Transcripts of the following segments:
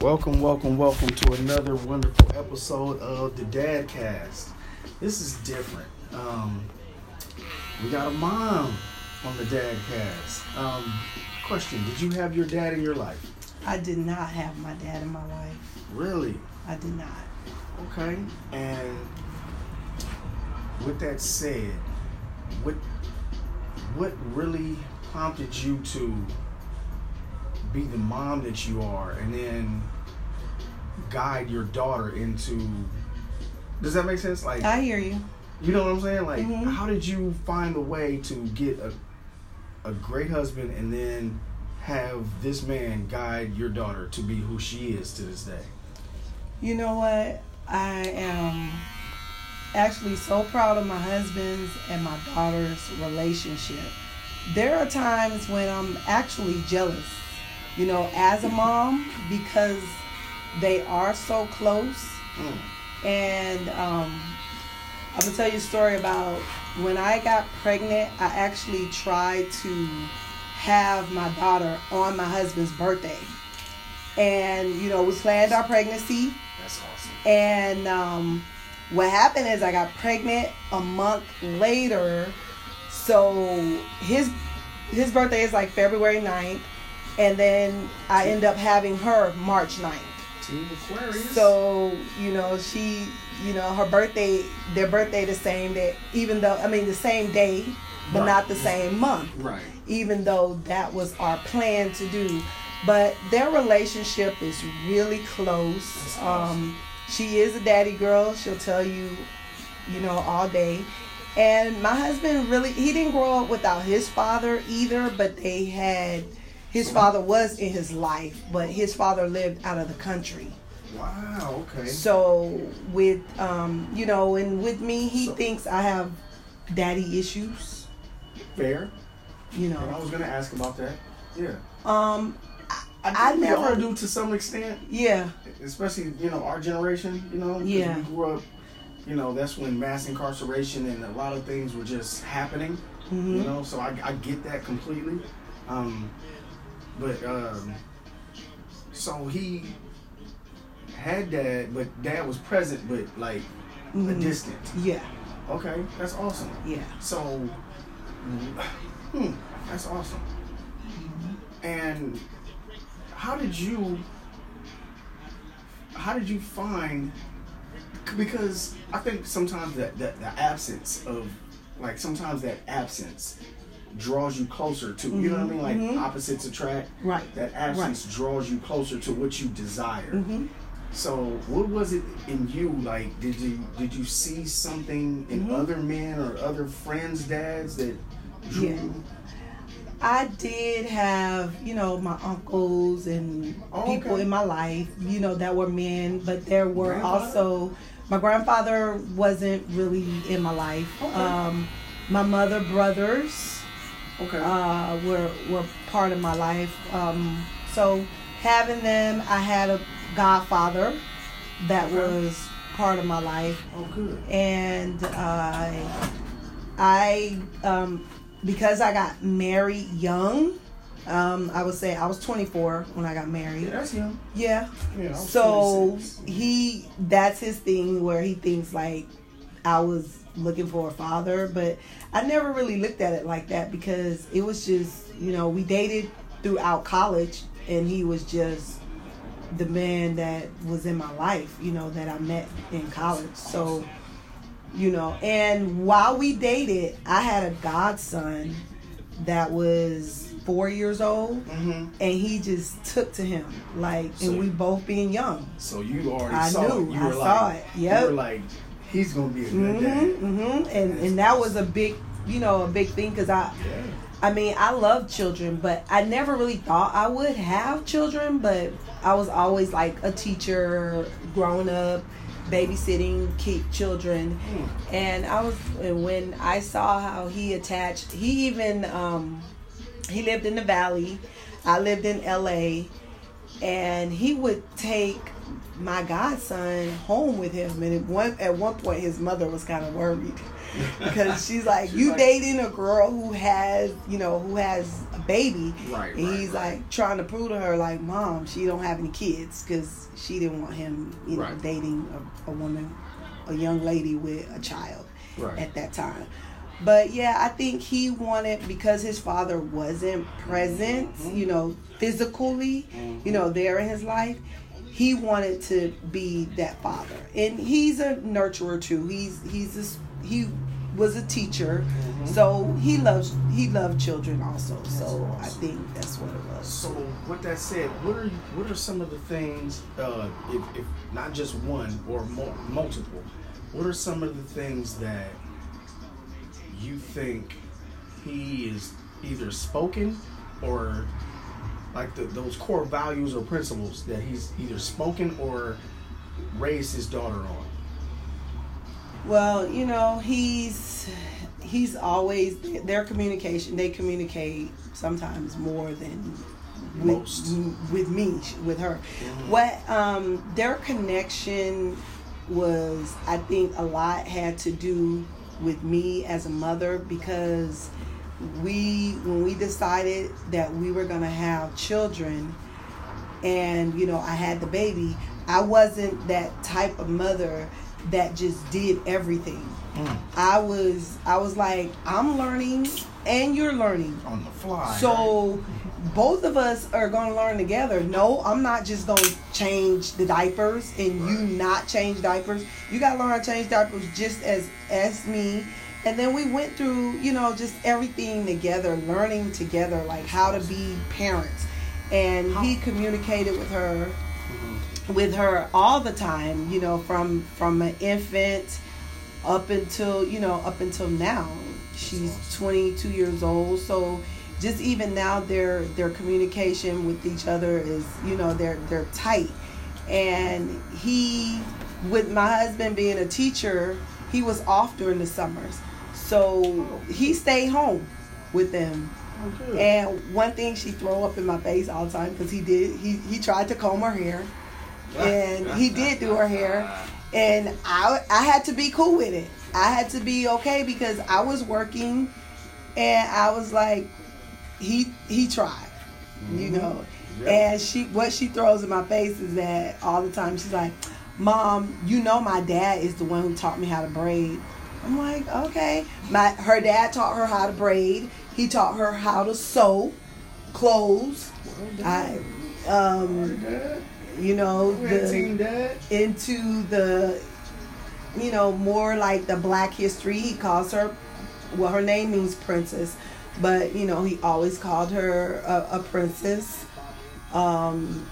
Welcome, welcome, welcome to another wonderful episode of the Dad Cast. This is different. Um, we got a mom on the Dad Cast. Um, question: Did you have your dad in your life? I did not have my dad in my life. Really? I did not. Okay. And with that said, what what really prompted you to be the mom that you are, and then guide your daughter into? Does that make sense? Like I hear you. You know what I'm saying? Like, Mhm. how did you find a way to get a a great husband and then have this man guide your daughter to be who she is to this day? You know what? I am actually so proud of my husband's and my daughter's relationship. There are times when I'm actually jealous, you know, as a mom because they are so close. Mm. And um, I'm gonna tell you a story about when I got pregnant. I actually tried to have my daughter on my husband's birthday, and you know we planned our pregnancy. That's awesome. And um, what happened is I got pregnant a month later. So his his birthday is like February 9th. And then I end up having her March 9th. Team Aquarius. So, you know, she, you know, her birthday, their birthday the same day, even though, I mean, the same day, but Right. not the same month right. even though that was our plan to do. But their relationship is really close. Awesome. Um, she is a daddy girl. She'll tell you, you know, all day. And my husband really, he didn't grow up without his father either, but they had, his father was in his life, but his father lived out of the country. Wow. Okay. So with, um, you know, and with me, he So- thinks I have daddy issues, Fair. you know. And I was gonna ask about that. Yeah. Um, I, I think we all never- do to some extent, yeah. especially you know our generation. You know. Yeah. We grew up. You know, that's when mass incarceration and a lot of things were just happening. hmm You know, so I, I get that completely. Um, but um, so he had dad, but dad was present, but like a Mhm. distant. Yeah, Okay, that's awesome. yeah. So, hmm, that's awesome. And how did you? How did you find? Because I think sometimes that that the absence of, like sometimes that absence draws you closer to. You know what I mean? Like Mhm. opposites attract. Right. That absence draws you closer to what you desire. hmm So, what was it in you? Like, did you did you see something in Mhm. other men or other friends' dads that drew? Yeah. you? I did have, you know, my uncles and Oh, people okay. in my life, you know, that were men, but there were also my grandfather wasn't really in my life. Okay. Um, my mother brothers Okay. uh, were were part of my life. Um, so having them, I had a godfather that Okay. was part of my life. oh, good. and I, I, um, because I got married young, um, I would say I was 24 when I got Yeah, married. that's him. Yeah. Yeah. So 26. he, that's his thing where he thinks like I was looking for a father, but I never really looked at it like that because it was just, you know, we dated throughout college and he was just the man that was in my life, you know, that I met in college. So, you know, and while we dated, I had a godson that was four years old Mhm. and he just took to him like So- and we both being young So you already I saw knew. it. You I were saw like, it. Yep. You were like, he's gonna be a good hmm dad. hmm and and that was a big you know a big thing because i Yeah. i mean i love children but i never really thought i would have children but i was always like a teacher growing up babysitting kid children Hmm. and i was and when i saw how he attached he even um he lived in the valley i lived in la and he would take my godson home with him and at one at one point his mother was kind of worried because she's like She's you like- dating a girl who has you know who has a baby. Right, and right, he's right. like trying to prove to her like, mom, she don't have any kids because she didn't want him, you know, dating a, a woman, a young lady with a child at that time. But yeah, I think he wanted because his father wasn't present, Mm-hmm. you know, physically, you know, there in his life. He wanted to be that father, and he's a nurturer too. He's he's a, he was a teacher, Mm-hmm. so he loves he loved children also. So I think that's what it was. So, with that said, what are what are some of the things, uh, if, if not just one or mo- multiple, what are some of the things that you think he is either spoken or like the, those core values or principles that he's either spoken or raised his daughter on? Well, you know, he's he's always their communication. They communicate sometimes more than with, Most. with me with her. What um their connection was, I think, a lot had to do with me as a mother because we when we decided that we were gonna have children and you know I had the baby, I wasn't that type of mother that just did everything. Hmm. I was I was like I'm learning and you're learning. On the fly. So both of us are going to learn together. No, I'm not just going to change the diapers and you not change diapers. You got to learn how to change diapers just as as me. And then we went through, you know, just everything together, learning together like how to be parents. And he communicated with her with her all the time, you know, from from an infant up until you know up until now. She's 22 years old. So just even now their their communication with each other is you know they're they're tight. And he with my husband being a teacher he was off during the summers so he stayed home with them Oh, and one thing she throw up in my face all the time because he did he he tried to comb her hair and he did do her hair and I I had to be cool with it. I had to be okay because I was working and I was like he he tried, you mm-hmm. know. And she what she throws in my face is that all the time she's like, "Mom, you know my dad is the one who taught me how to braid." I'm like, "Okay." My her dad taught her how to braid. He taught her how to sew clothes. I um you know the into the you know more like the black history he calls her well her name means princess but you know he always called her a, a princess um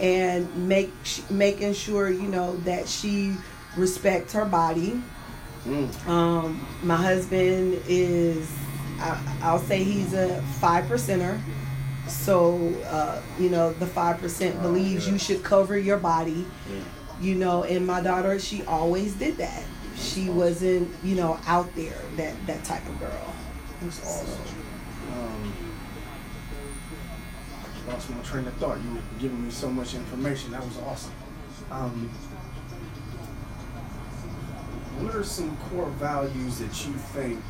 and make making sure you know that she respects her body Mm. um my husband is I, i'll say he's a five percenter so uh, you know the five percent Oh, believes yeah. you should cover your body Yeah. you know and my daughter she always did that she wasn't you know out there that that type of girl That's awesome. Um, lost my train of thought. You were giving me so much information. That was awesome. Um, what are some core values that you think,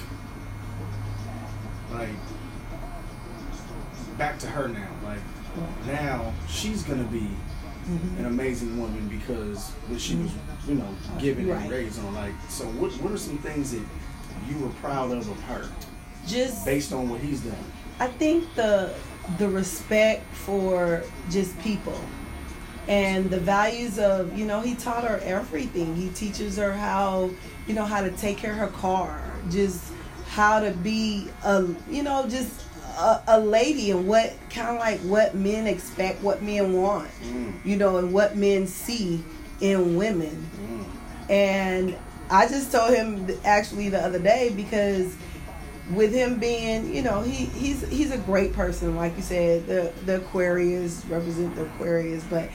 like, back to her now? Like, now she's gonna be mm-hmm. an amazing woman because what she was, you know, given Right. and raised on. Like, so what? What are some things that you were proud of of her, just based on what he's done? I think the the respect for just people and the values of you know he taught her everything he teaches her how you know how to take care of her car just how to be a you know just a, a lady and what kind of like what men expect what men want Mm. you know and what men see in women Mm. and I just told him actually the other day because with him being, you know, he he's he's a great person, like you said. The the Aquarius represent the Aquarius, but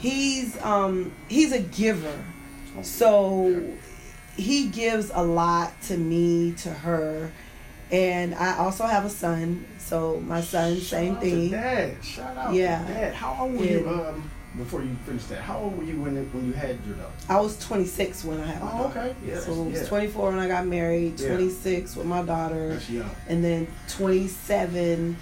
he's um he's a giver. So he gives a lot to me, to her, and I also have a son. So my son, same Shout out to thing. Dad, shout out Yeah. to Dad. How old were you? Um, before you finish that, how old were you when when you had your daughter? I was 26 when I had my Oh, daughter. okay. Yeah, so it was yeah. 24 when I got married, Yeah. 26 with my daughter. That's young. and then 27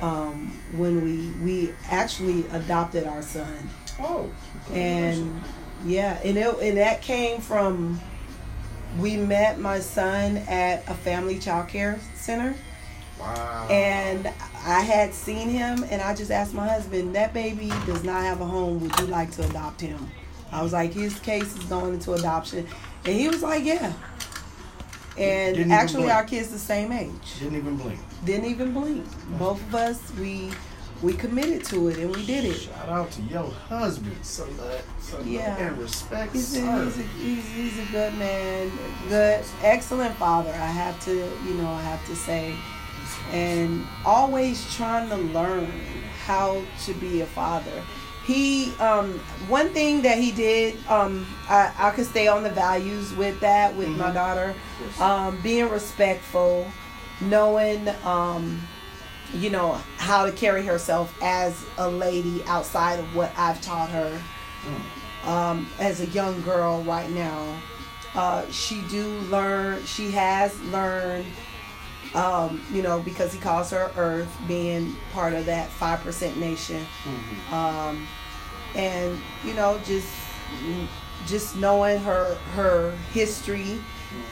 um, when we we actually adopted our son, Oh. and yeah, and it and that came from we met my son at a family child care center. Wow. And I had seen him, and I just asked my husband, "That baby does not have a home. Would you like to adopt him?" I was like, "His case is going into adoption," and he was like, "Yeah." And Didn't actually, our kids the same age. Didn't even blink. Didn't even blink. Both of us, we we committed to it, and we did it. Shout out to your husband. Salute Yeah. and respect. He's a, he's, a, he's, he's a good man, good, excellent father. I have to, you know, I have to say, and always trying to learn how to be a father. He, um, one thing that he did, um, I, I could stay on the values with that with my Mhm. daughter, um, being respectful, knowing, um, you know, how to carry herself as a lady outside of what I've taught her um, as a young girl right now. Uh, she do learn. She has learned. Um, you know, because he calls her Earth, being part of that five percent nation, Mhm. um, and you know, just just knowing her her history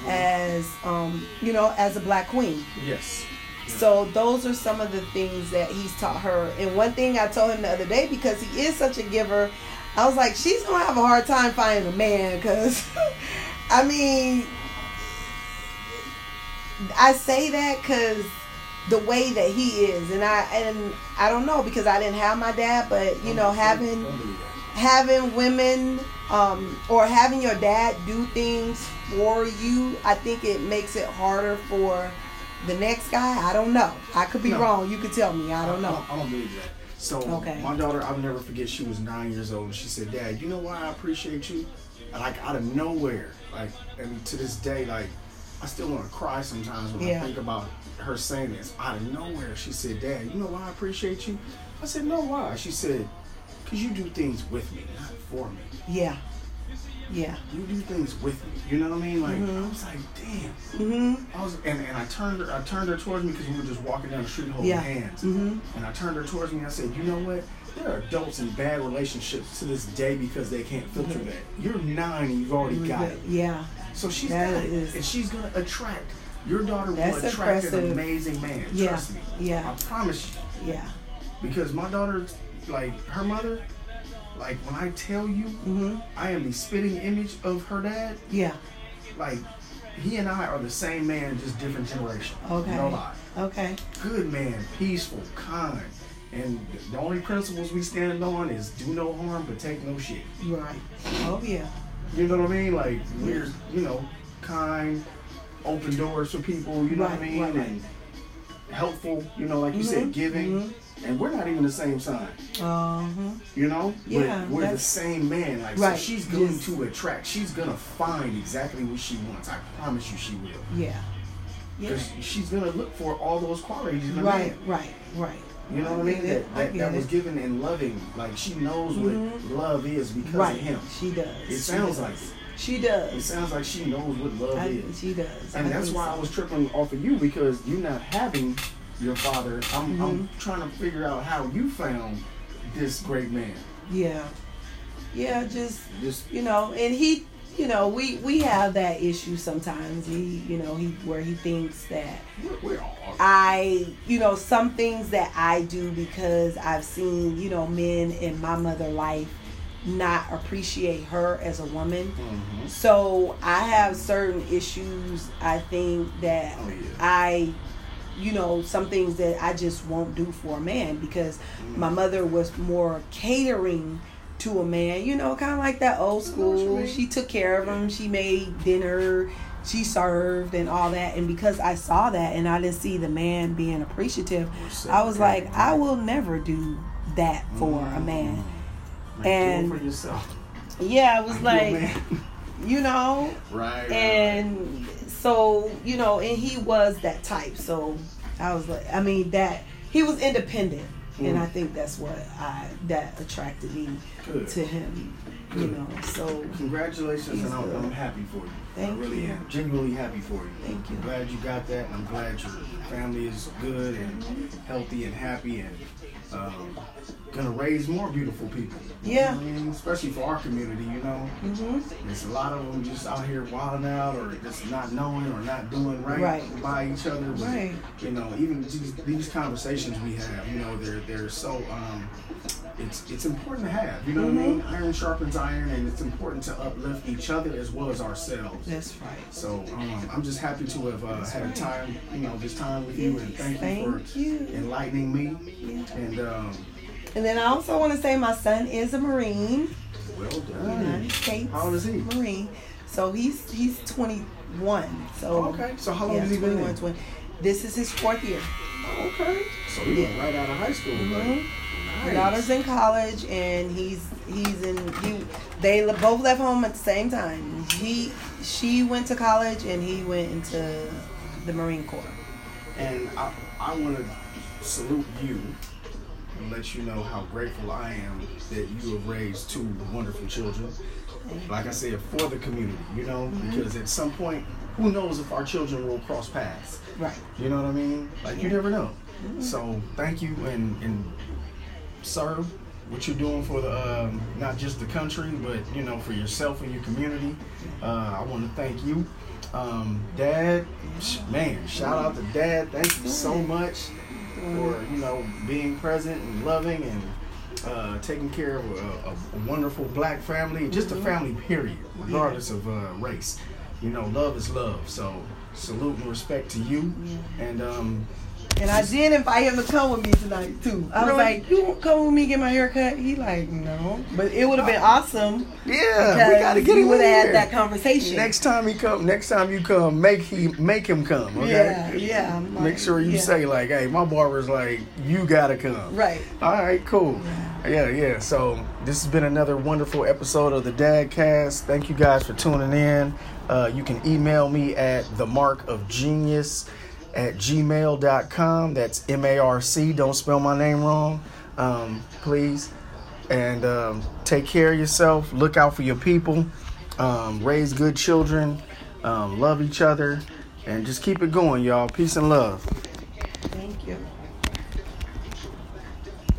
Mhm. as um, you know as a black queen. yes. So those are some of the things that he's taught her. And one thing I told him the other day because he is such a giver, I was like, she's gonna have a hard time finding a man because, I mean, I say that because the way that he is, and I and I don't know because I didn't have my dad, but you know, having Don't believe that. having women um, or having your dad do things for you, I think it makes it harder for the next guy. I don't know. I could be No. wrong. You could tell me. I don't know. I don't believe that. So Okay. my daughter, I'll never forget. She was nine years old. and She said, "Dad, you know why I appreciate you?" Like out of nowhere, like and to this day, like I still want to cry sometimes when Yeah. I think about her saying this out of nowhere. She said, "Dad, you know why I appreciate you?" I said, "No, why?" She said, "Cause you do things with me, not for me. Yeah. Yeah. You do things with me. You know what I mean?" Like Mhm. I was like, "Damn." Mhm. I was, and, and I turned her, I turned her towards me because we were just walking down the street holding Yeah. hands. Mhm. And I turned her towards me and I said, you know what? There are adults in bad relationships to this day because they can't filter that. You're nine and you've already got it. Yeah. So she's That got it. is- And she's to attract. Your daughter will That's attract an amazing man. Yeah. Trust me. Yeah. I promise you. Yeah. Because my daughter, like her mother, like when I tell you Mhm. I am the spitting image of her dad, Yeah. like he and I are the same man, just different generation. Okay. No lie. Okay. good man, peaceful, kind. And the only principles we stand on is do no harm but take no shit. Right. Oh yeah. You know what I mean? Like we're, you know, kind, open doors for people, you know what I mean? right, right. And helpful, you know, like you Mhm, said, giving. mhm. And we're not even the same sign, Uh huh. you know? Yeah, But we're the same man. Like Right, so she's going just- to attract. She's gonna find exactly what she wants. I promise you she will. Yeah. Yeah. Because she's gonna look for all those qualities in a Right. man. Right. Right. You know what I mean? it. That I that, that was given in loving. Like she knows what love is because Right. of him. She does. It She sounds does. like it. She does. It sounds like she knows what love I, is. she does. And I that's why so. I was tripping off of you because you're not having your father. I'm, I'm Mm-hmm. trying to figure out how you found this great man. Yeah. Yeah, just Just you know, and he, you know, we we have that issue sometimes. He, you know, he where he thinks that we're. I, you know, some things that I do because I've seen, you know, men in my mother life not appreciate her as a woman. Mhm. So I have certain issues I think that Oh, yeah. I you know, some things that I just won't do for a man because Mm. my mother was more catering to a man, you know, kind of like that old I know what you school. She took care of him, she made dinner, she served and all that. And because I saw that and I didn't see the man being appreciative, I was like, I will never do that for a man. Like, do it and- for yourself. Yeah, it was You're like, you know, right. right, and so you know and he was that type so i was like i mean that he was independent and Mm. I think that's what I that attracted me Good. to him. You know, so Congratulations, and I'm. I'm happy for you. Thank I really you. am. Genuinely happy for you. Thank you. I'm glad you got that. I'm glad your family is good and healthy and happy and um, gonna raise more beautiful people. Yeah. I mean, especially for our community, you know. Mm-hmm. There's a lot of them just out here wilding out or just not knowing or not doing right, Right. by each other. But, Right. You know, even these, these conversations we have, you know, they're they're so um, it's it's important to have. You know what I mean? Iron sharpens iron, and it's important to uplift each other as well as ourselves. that's right. So um, I'm just happy to have uh, had a time, you know, this time with you, and Yes, thank you thank for you. enlightening me. Yeah. And um, And then I also want to say my son is a Marine, well done. United States How old is he? Marine. So he's he's 21. So Okay, so how long yeah, has he been 21, in? 20. This is his fourth year. Okay. So he went right out of high school. Mhm. buddy. My Nice. daughter's in college, and he's he's in he. They both left home at the same time. He she went to college, and he went into the Marine Corps. And I, I want to salute you and let you know how grateful I am that you have raised two wonderful children. Like I said, for the community, you know, because at some point, who knows if our children will cross paths. Right. You know what I mean? Like you never know. So thank you and and sir, what you're doing for the um, not just the country, but you know for yourself and your community. Uh, I want to thank you, um, Dad. Man, shout out to Dad. Thank you so much for you know being present and loving and. Uh, taking care of a, a wonderful black family, just a family, period, regardless of uh, race. You know, love is love. So, salute and respect to you. And um, And I did invite him to come with me tonight too. I was Really? like, "You won't come with me get my hair cut?" He like, "No," but it would have been awesome. yeah, we gotta get we him would have had that conversation. Next time he come, next time you come, make he make him come. Okay. Yeah, yeah. I'm Make sure you yeah. say like, "Hey, my barber's like, you gotta come." right. All right, cool. Yeah, yeah. So this has been another wonderful episode of the Dad Cast. Thank you guys for tuning in. Uh, you can email me at the Marc of genius at gmail.com. That's M A R C. Don't spell my name wrong, um, please. And um, take care of yourself. Look out for your people. Um, raise good children. Um, love each other. And just keep it going, y'all. Peace and love.